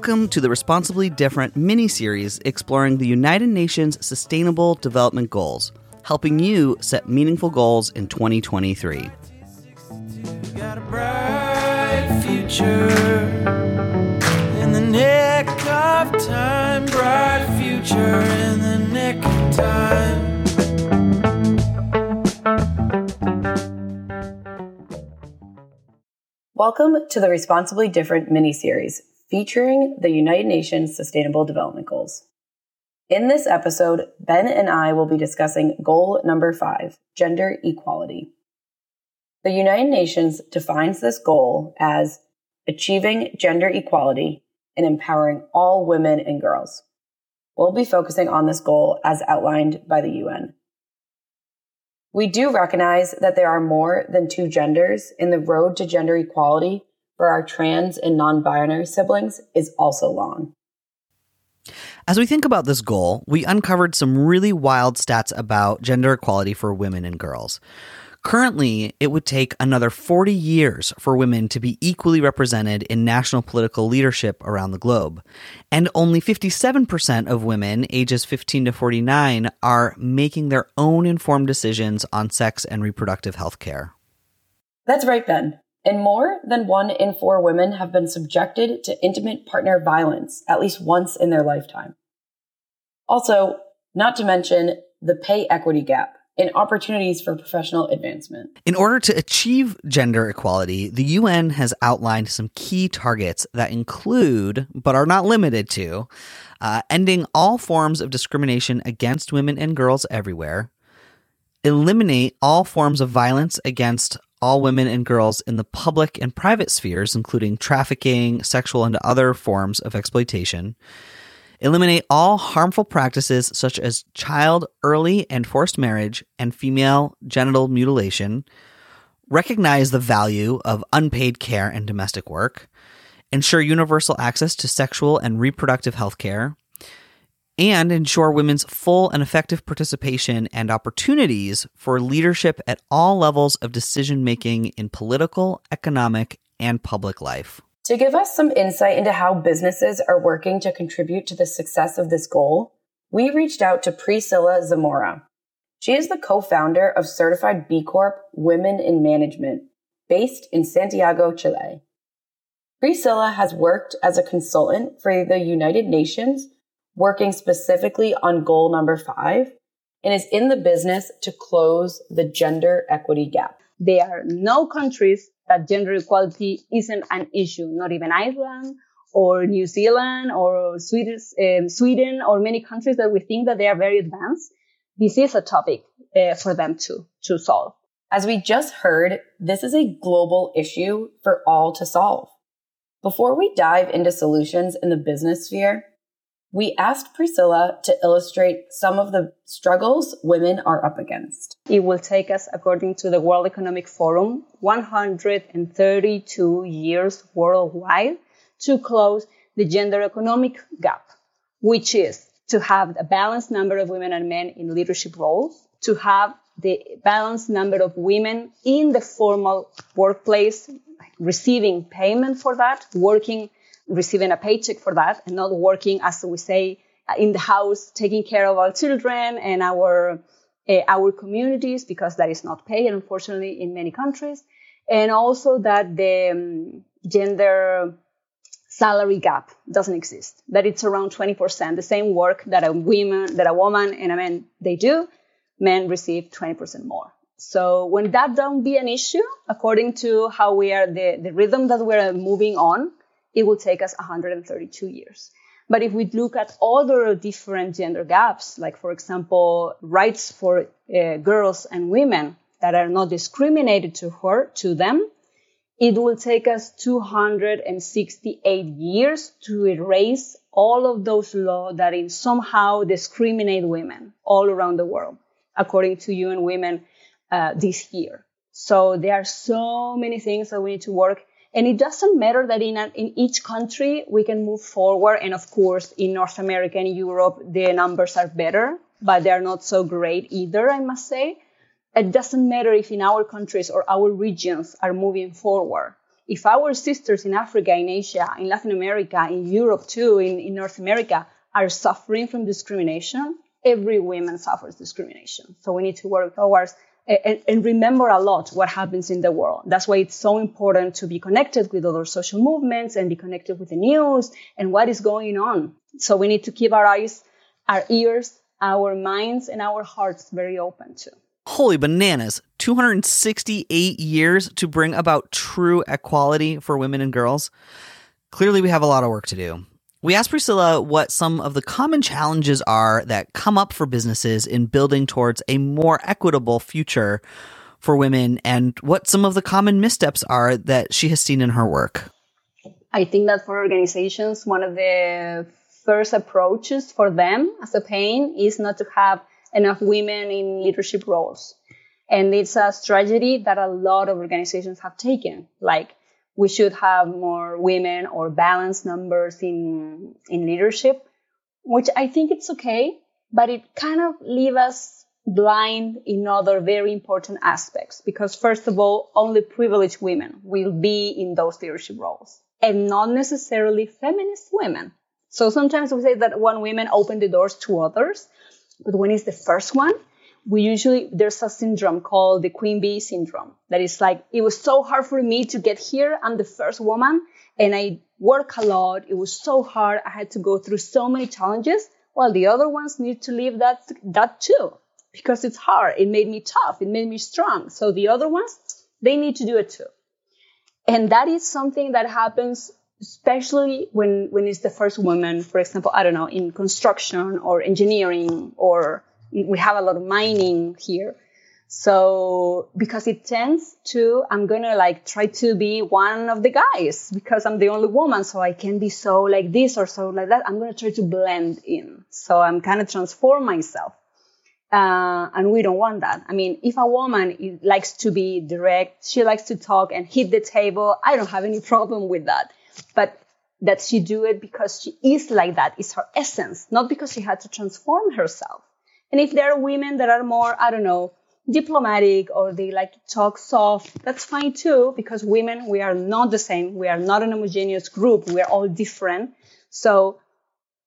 Welcome to the Responsibly Different mini series exploring the United Nations Sustainable Development Goals, helping you set meaningful goals in 2023. Got a bright future in the nick of time. Bright future in the nick of time. Welcome to the Responsibly Different mini series featuring the United Nations Sustainable Development Goals. In this episode, Ben and I will be discussing goal number five gender equality. The United Nations defines this goal as achieving gender equality and empowering all women and girls. We'll be focusing on this goal as outlined by the UN. We do recognize that there are more than two genders, and the road to gender equality for our trans and non binary siblings is also long. As we think about this goal, we uncovered some really wild stats about gender equality for women and girls. Currently, it would take another 40 years for women to be equally represented in national political leadership around the globe. And only 57% of women ages 15 to 49 are making their own informed decisions on sex and reproductive health care. That's right, Ben. And more than one in four women have been subjected to intimate partner violence at least once in their lifetime. Also, not to mention the pay equity gap and opportunities for professional advancement. In order to achieve gender equality, the UN has outlined some key targets that include, but are not limited to, uh, ending all forms of discrimination against women and girls everywhere, eliminate all forms of violence against all women and girls in the public and private spheres, including trafficking, sexual, and other forms of exploitation Eliminate all harmful practices such as child, early, and forced marriage and female genital mutilation. Recognize the value of unpaid care and domestic work. Ensure universal access to sexual and reproductive health care. And ensure women's full and effective participation and opportunities for leadership at all levels of decision making in political, economic, and public life. To give us some insight into how businesses are working to contribute to the success of this goal, we reached out to Priscilla Zamora. She is the co-founder of Certified B Corp Women in Management, based in Santiago, Chile. Priscilla has worked as a consultant for the United Nations, working specifically on goal number five, and is in the business to close the gender equity gap. There are no countries that gender equality isn't an issue, not even Iceland or New Zealand or Sweden, um, or many countries that we think that they are very advanced. This is a topic uh, for them to, to solve. As we just heard, this is a global issue for all to solve. Before we dive into solutions in the business sphere, we asked Priscilla to illustrate some of the struggles women are up against. It will take us, according to the World Economic Forum, 132 years worldwide to close the gender economic gap, which is to have a balanced number of women and men in leadership roles, to have the balanced number of women in the formal workplace receiving payment for that, working receiving a paycheck for that and not working, as we say, in the house, taking care of our children and our uh, our communities because that is not paid, unfortunately, in many countries, and also that the um, gender salary gap doesn't exist. That it's around 20%. The same work that a woman, that a woman and a man they do, men receive 20% more. So when that don't be an issue, according to how we are the, the rhythm that we're moving on, it will take us 132 years. But if we look at other different gender gaps, like for example, rights for uh, girls and women that are not discriminated to her, to them, it will take us 268 years to erase all of those laws that in somehow discriminate women all around the world, according to UN Women uh, this year. So there are so many things that we need to work and it doesn't matter that in, a, in each country we can move forward. And of course, in North America and Europe, the numbers are better, but they're not so great either, I must say. It doesn't matter if in our countries or our regions are moving forward. if our sisters in Africa, in Asia, in Latin America, in Europe too, in, in North America are suffering from discrimination, every woman suffers discrimination. So we need to work towards and, and, remember a lot what happens in the world. That's why it's so important to be connected with other social movements and be connected with the news and what is going on. So we need to keep our eyes, our ears, our minds, and our hearts very open too. Holy bananas. 268 years to bring about true equality for women and girls. Clearly, we have a lot of work to do. We asked Priscilla what some of the common challenges are that come up for businesses in building towards a more equitable future for women and what some of the common missteps are that she has seen in her work. I think that for organizations, one of the first approaches for them as a pain is not to have enough women in leadership roles. And it's a strategy that a lot of organizations have taken. Like we should have more women or balanced numbers in, in leadership, which I think it's okay, but it kind of leave us blind in other very important aspects. Because first of all, only privileged women will be in those leadership roles and not necessarily feminist women. So sometimes we say that one woman opened the doors to others, but when is the first one, we usually there's a syndrome called the queen bee syndrome that is like it was so hard for me to get here. I'm the first woman and i work a lot. It was so hard. I had to go through so many challenges. Well the other ones need to live that that too because it's hard. It made me tough. It made me strong. So the other ones they need to do it too. And that is something that happens especially when when it's the first woman. For example i don't know in construction or engineering or we have a lot of mining here. So because it tends to, I'm gonna like try to be one of the guys because I'm the only woman. So I can be so like this or so like that. I'm gonna try to blend in. So I'm kind of transform myself. Uh, and we don't want that. I mean, if a woman likes to be direct, she likes to talk and hit the table. I don't have any problem with that. But that she do it because she is like that is her essence, not because she had to transform herself. And if there are women that are more, I don't know, diplomatic or they like to talk soft, that's fine too, because women, we are not the same. We are not an homogeneous group. We are all different. So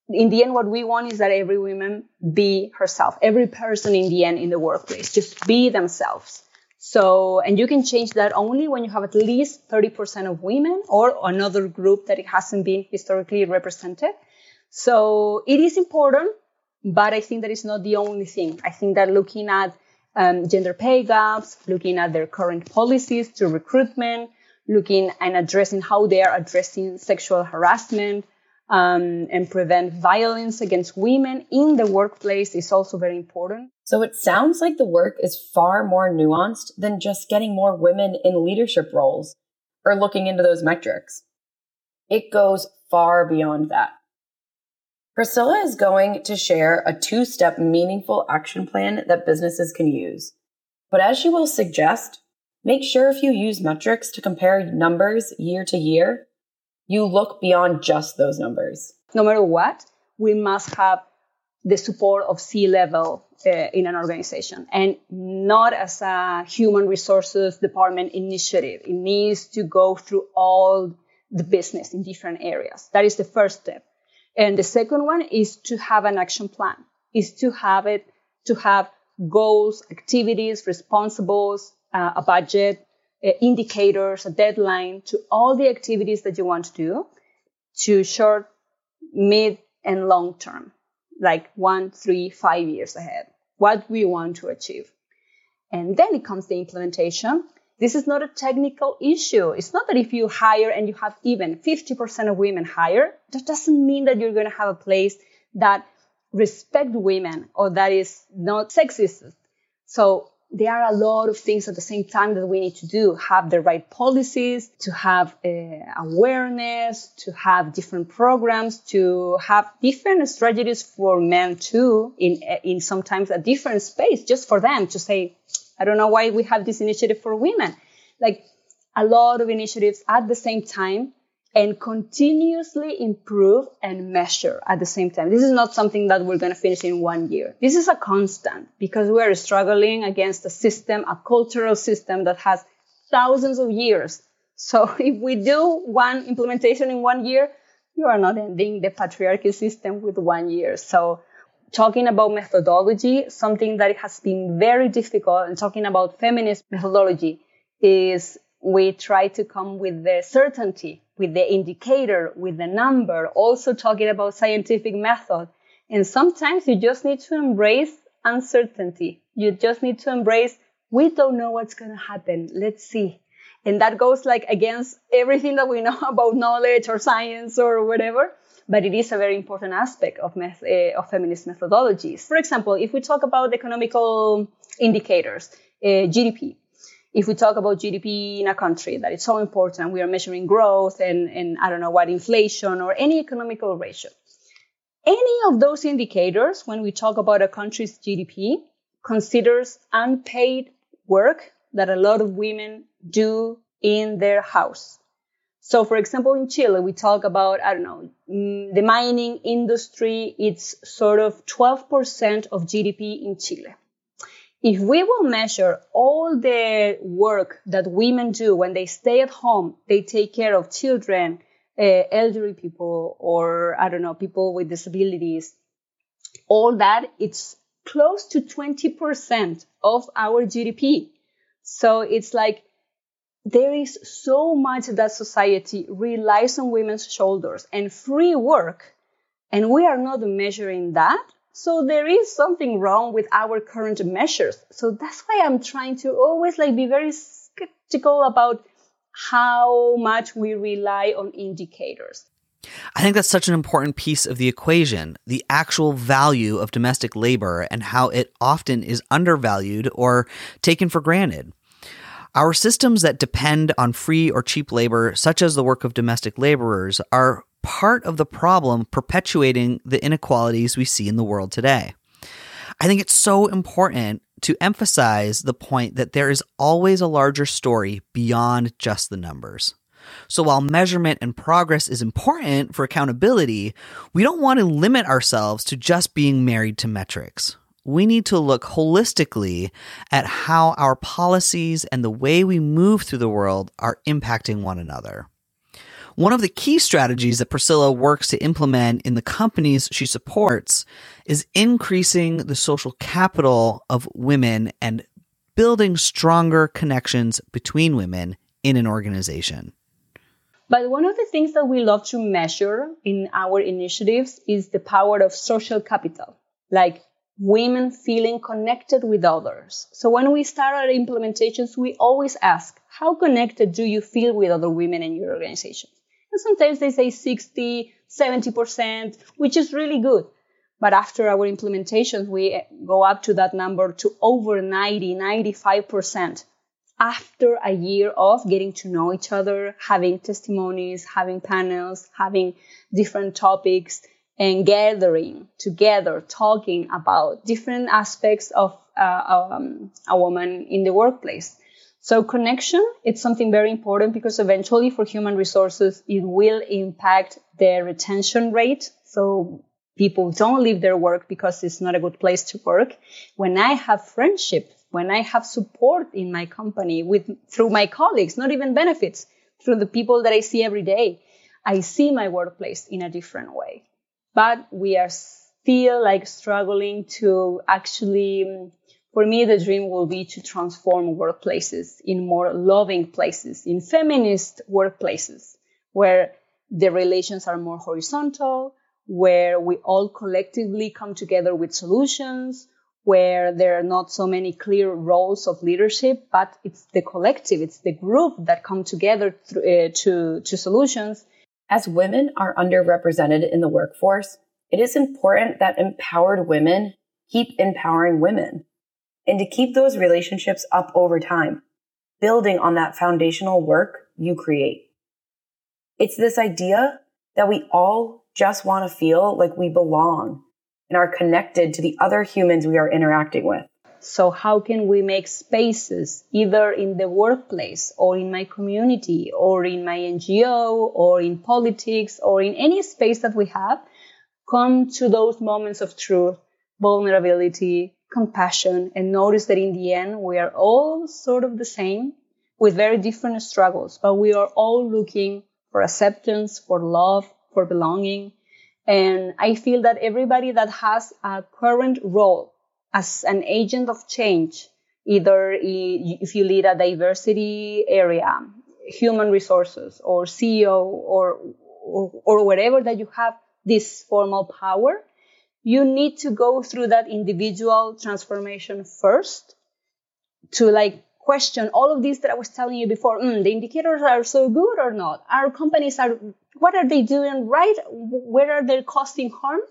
in the end, what we want is that every woman be herself. Every person in the end in the workplace, just be themselves. So, and you can change that only when you have at least 30% of women or another group that it hasn't been historically represented. So it is important but I think that is not the only thing. I think that looking at um, gender pay gaps, looking at their current policies to recruitment, looking and addressing how they are addressing sexual harassment um, and prevent violence against women in the workplace is also very important. So it sounds like the work is far more nuanced than just getting more women in leadership roles or looking into those metrics. It goes far beyond that. Priscilla is going to share a two step meaningful action plan that businesses can use. But as she will suggest, make sure if you use metrics to compare numbers year to year, you look beyond just those numbers. No matter what, we must have the support of C level uh, in an organization and not as a human resources department initiative. It needs to go through all the business in different areas. That is the first step. And the second one is to have an action plan, is to have it, to have goals, activities, responsibles, uh, a budget, uh, indicators, a deadline to all the activities that you want to do to short, mid, and long term, like one, three, five years ahead. What we want to achieve. And then it comes the implementation this is not a technical issue. It's not that if you hire and you have even 50% of women hire, that doesn't mean that you're going to have a place that respect women or that is not sexist. So there are a lot of things at the same time that we need to do have the right policies to have uh, awareness to have different programs to have different strategies for men too in in sometimes a different space just for them to say I don't know why we have this initiative for women. Like a lot of initiatives at the same time and continuously improve and measure at the same time. This is not something that we're going to finish in one year. This is a constant because we are struggling against a system, a cultural system that has thousands of years So if we do one implementation in one year, you are not ending the patriarchy system with one year. So talking about methodology, something that has been very difficult and talking about feminist methodology is we try to come with the certainty, with the indicator, with the number, also talking about scientific method. And sometimes you just need to embrace uncertainty. You just need to embrace, we don't know what's going to happen. Let's see. And that goes like against everything that we know about knowledge or science or whatever. But it is a very important aspect of, meth- uh, of feminist methodologies. For example, if we talk about economical indicators, uh, GDP, if we talk about GDP in a country that is so important, we are measuring growth and, and I don't know what inflation or any economical ratio. Any of those indicators, when we talk about a country's GDP, considers unpaid work that a lot of women do in their house. So, for example, in Chile, we talk about, I don't know, mm, the mining industry, it's sort of 12% of GDP in Chile. If we will measure all the work that women do when they stay at home, they take care of children, uh, elderly people, or I don't know, people with disabilities, all that, it's close to 20% of our GDP. So it's like there is so much that society relies on women's shoulders and free work, and we are not measuring that. So there is something wrong with our current measures. So that's why I'm trying to always like be very skeptical about how much we rely on indicators. I think that's such an important piece of the equation the actual value of domestic labor and how it often is undervalued or taken for granted. Our systems that depend on free or cheap labor, such as the work of domestic laborers, are part of the problem perpetuating the inequalities we see in the world today. I think it's so important to emphasize the point that there is always a larger story beyond just the numbers. So while measurement and progress is important for accountability, we don't want to limit ourselves to just being married to metrics. We need to look holistically at how our policies and the way we move through the world are impacting one another. One of the key strategies that Priscilla works to implement in the companies she supports is increasing the social capital of women and building stronger connections between women in an organization. But one of the things that we love to measure in our initiatives is the power of social capital, like women feeling connected with others. So when we start our implementations, we always ask, how connected do you feel with other women in your organization? And sometimes they say 60, 70%, which is really good. But after our implementations, we eh, go up to that number to over 90, 95% after a year of getting to know each other, having testimonies, having panels, having different topics, and gathering together, talking about different aspects of uh, um, a woman in the workplace. So connection, it's something very important because eventually for human resources, it will impact their retention rate. So people don't leave their work because it's not a good place to work. When I have friendship, when I have support in my company with, through my colleagues, not even benefits, through the people that I see every day, I see my workplace in a different way. But we are still like struggling to actually for me, the dream will be to transform workplaces in more loving places, in feminist workplaces, where the relations are more horizontal, where we all collectively come together with solutions, where there are not so many clear roles of leadership, but it's the collective, it's the group that come together uh, to, to solutions. As women are underrepresented in the workforce, it is important that empowered women keep empowering women and to keep those relationships up over time, building on that foundational work you create. It's this idea that we all just want to feel like we belong and are connected to the other humans we are interacting with. So how can we make spaces either in the workplace or in my community or in my NGO or in politics or in any space that we have come to those moments of truth, vulnerability, compassion and notice that in the end we are all sort of the same with very different struggles, but we are all looking for acceptance, for love, for belonging. And I feel that everybody that has a current role as an agent of change, either if you lead a diversity area, human resources, or CEO, or, or, or wherever that you have this formal power, you need to go through that individual transformation first to like question all of these that I was telling you before. Mm, the indicators are so good or not? Our companies are, what are they doing right? Where are they causing harm?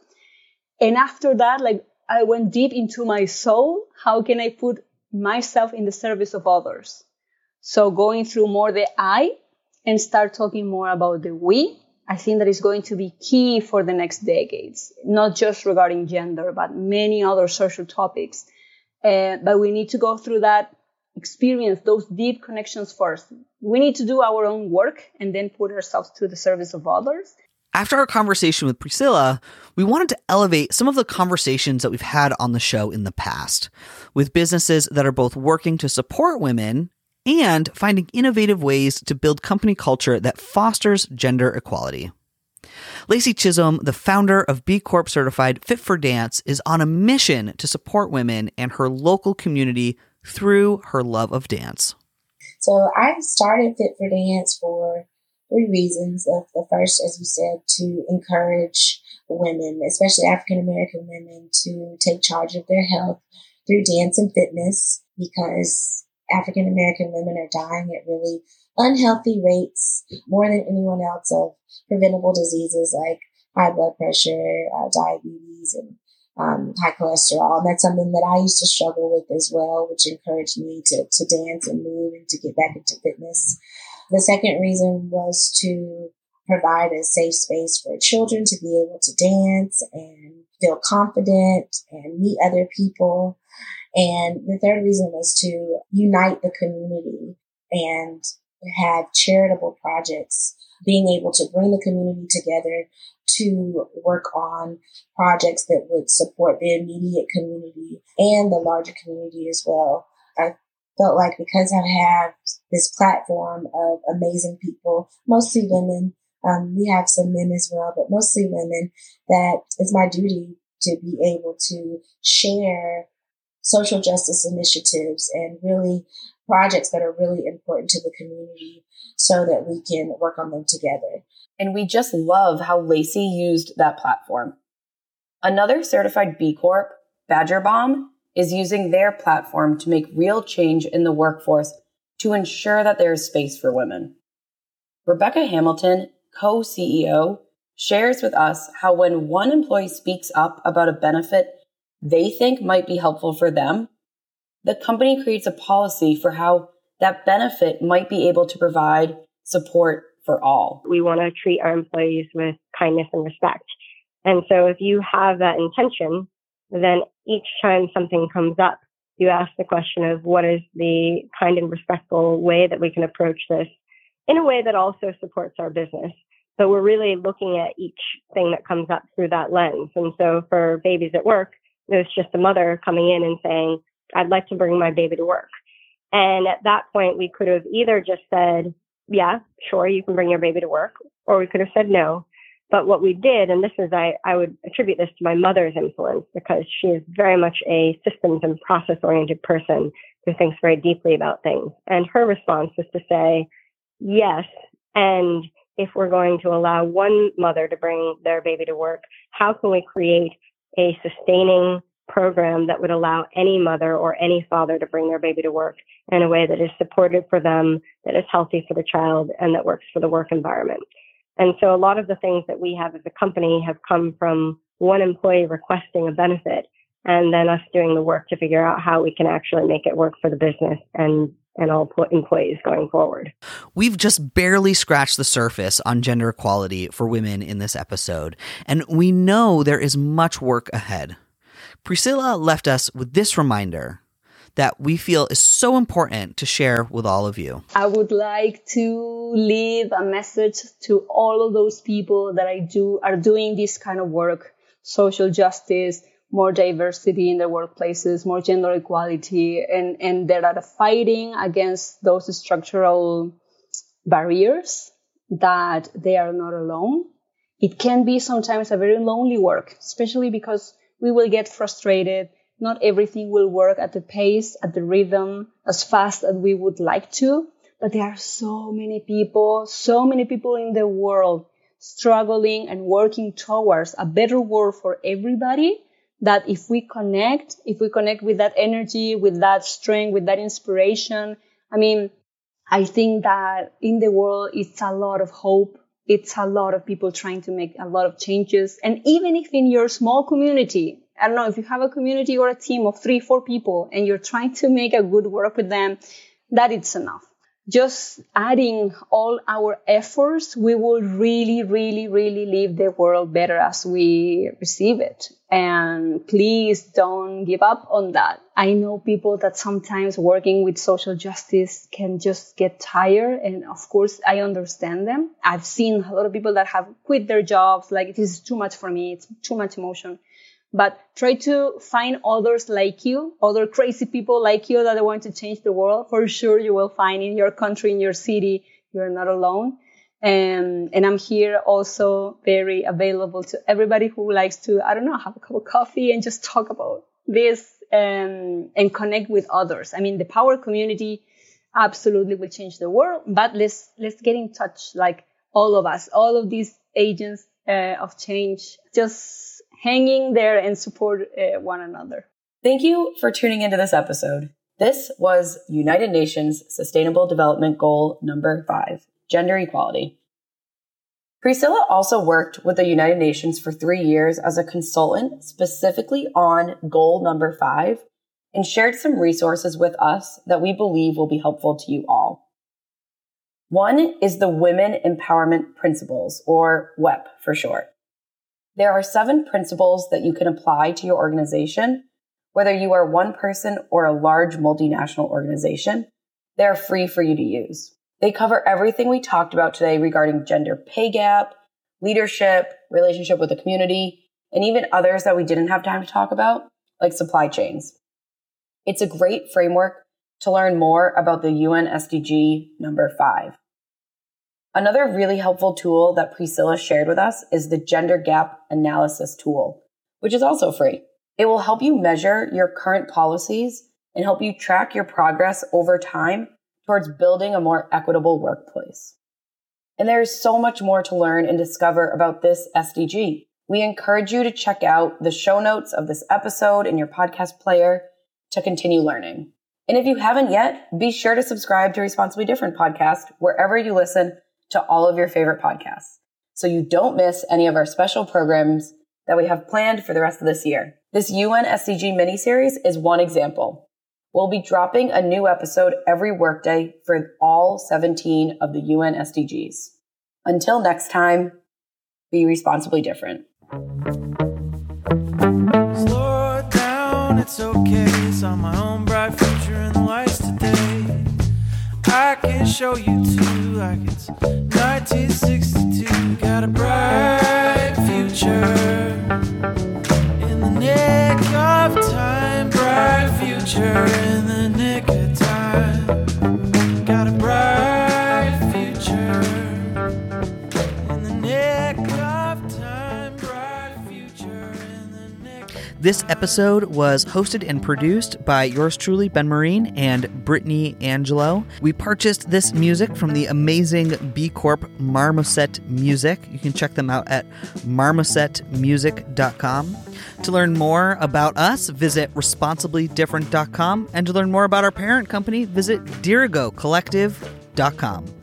And after that, like I went deep into my soul. How can I put myself in the service of others? So going through more the I and start talking more about the we. I think that is going to be key for the next decades, not just regarding gender, but many other social topics. Uh, but we need to go through that experience those deep connections first. We need to do our own work and then put ourselves to the service of others. After our conversation with Priscilla, we wanted to elevate some of the conversations that we've had on the show in the past with businesses that are both working to support women and finding innovative ways to build company culture that fosters gender equality. Lacey Chisholm, the founder of B Corp certified Fit for Dance, is on a mission to support women and her local community through her love of dance. So I started Fit for Dance for three reasons. The first, as you said, to encourage women, especially African American women, to take charge of their health through dance and fitness because African American women are dying at really unhealthy rates more than anyone else of preventable diseases like high blood pressure, uh, diabetes, and um, high cholesterol. And that's something that I used to struggle with as well, which encouraged me to, to dance and move and to get back into fitness. The second reason was to provide a safe space for children to be able to dance and feel confident and meet other people. And the third reason was to unite the community and have charitable projects, being able to bring the community together to work on projects that would support the immediate community and the larger community as well. I felt like because I have this platform of amazing people, mostly women, um, we have some men as well, but mostly women, that it's my duty to be able to share social justice initiatives and really projects that are really important to the community so that we can work on them together. And we just love how Lacey used that platform. Another certified B Corp, Badger Balm, is using their platform to make real change in the workforce to ensure that there is space for women. Rebecca Hamilton, co CEO, shares with us how when one employee speaks up about a benefit they think might be helpful for them, the company creates a policy for how that benefit might be able to provide support for all. We want to treat our employees with kindness and respect. And so if you have that intention, then each time something comes up, you ask the question of what is the kind and respectful way that we can approach this in a way that also supports our business. So we're really looking at each thing that comes up through that lens. And so for babies at work, there's just a mother coming in and saying, I'd like to bring my baby to work. And at that point, we could have either just said, yeah, sure, you can bring your baby to work, or we could have said no. But what we did, and this is, I, I would attribute this to my mother's influence because she is very much a systems and process oriented person who thinks very deeply about things. And her response was to say, yes. And if we're going to allow one mother to bring their baby to work, how can we create a sustaining program that would allow any mother or any father to bring their baby to work in a way that is supportive for them, that is healthy for the child, and that works for the work environment. And so a lot of the things that we have as a company have come from one employee requesting a benefit and then us doing the work to figure out how we can actually make it work for the business and and all employees going forward. We've just barely scratched the surface on gender equality for women in this episode, and we know there is much work ahead. Priscilla left us with this reminder that we feel is so important to share with all of you. I would like to leave a message to all of those people that I do are doing this kind of work, social justice, more diversity in their workplaces, more gender equality, and, and that are fighting against those structural barriers that they are not alone. It can be sometimes a very lonely work, especially because we will get frustrated. Not everything will work at the pace, at the rhythm, as fast as we would like to. But there are so many people, so many people in the world struggling and working towards a better world for everybody that if we connect, if we connect with that energy, with that strength, with that inspiration, I mean, I think that in the world, it's a lot of hope. It's a lot of people trying to make a lot of changes. And even if in your small community, I don't know, if you have a community or a team of three, four people and you're trying to make a good work with them, that it's enough just adding all our efforts, we will really, really, really leave the world better as we receive it. And please don't give up on that. I know people that sometimes working with social justice can just get tired. And of course, I understand them. I've seen a lot of people that have quit their jobs. Like, this is too much for me. It's too much emotion but try to find others like you, other crazy people like you that want to change the world. For sure, you will find in your country, in your city, you're not alone. And, and I'm here also very available to everybody who likes to, I don't know, have a cup of coffee and just talk about this and, and connect with others. I mean, the power community absolutely will change the world, but let's, let's get in touch like all of us, all of these agents uh, of change, just hanging there and support uh, one another. Thank you for tuning into this episode. This was United Nations Sustainable Development Goal number five, gender equality. Priscilla also worked with the United Nations for three years as a consultant specifically on goal number five and shared some resources with us that we believe will be helpful to you all. One is the Women Empowerment Principles, or WEP for short. There are seven principles that you can apply to your organization, whether you are one person or a large multinational organization. They are free for you to use. They cover everything we talked about today regarding gender pay gap, leadership, relationship with the community, and even others that we didn't have time to talk about, like supply chains. It's a great framework to learn more about the UN SDG number five. Another really helpful tool that Priscilla shared with us is the gender gap analysis tool, which is also free. It will help you measure your current policies and help you track your progress over time towards building a more equitable workplace. And there is so much more to learn and discover about this SDG. We encourage you to check out the show notes of this episode in your podcast player to continue learning. And if you haven't yet, be sure to subscribe to Responsibly Different podcast wherever you listen to all of your favorite podcasts so you don't miss any of our special programs that we have planned for the rest of this year. This UN SDG mini series is one example. We'll be dropping a new episode every workday for all 17 of the UN SDGs. Until next time, be responsibly different. Slow down, it's okay. It's on my own show you too, like it's 1962. Got a bright future in the nick of time. Bright future in the nick of time. This episode was hosted and produced by yours truly, Ben Marine, and Brittany Angelo. We purchased this music from the amazing B Corp Marmoset Music. You can check them out at marmosetmusic.com. To learn more about us, visit responsiblydifferent.com. And to learn more about our parent company, visit dirigocollective.com.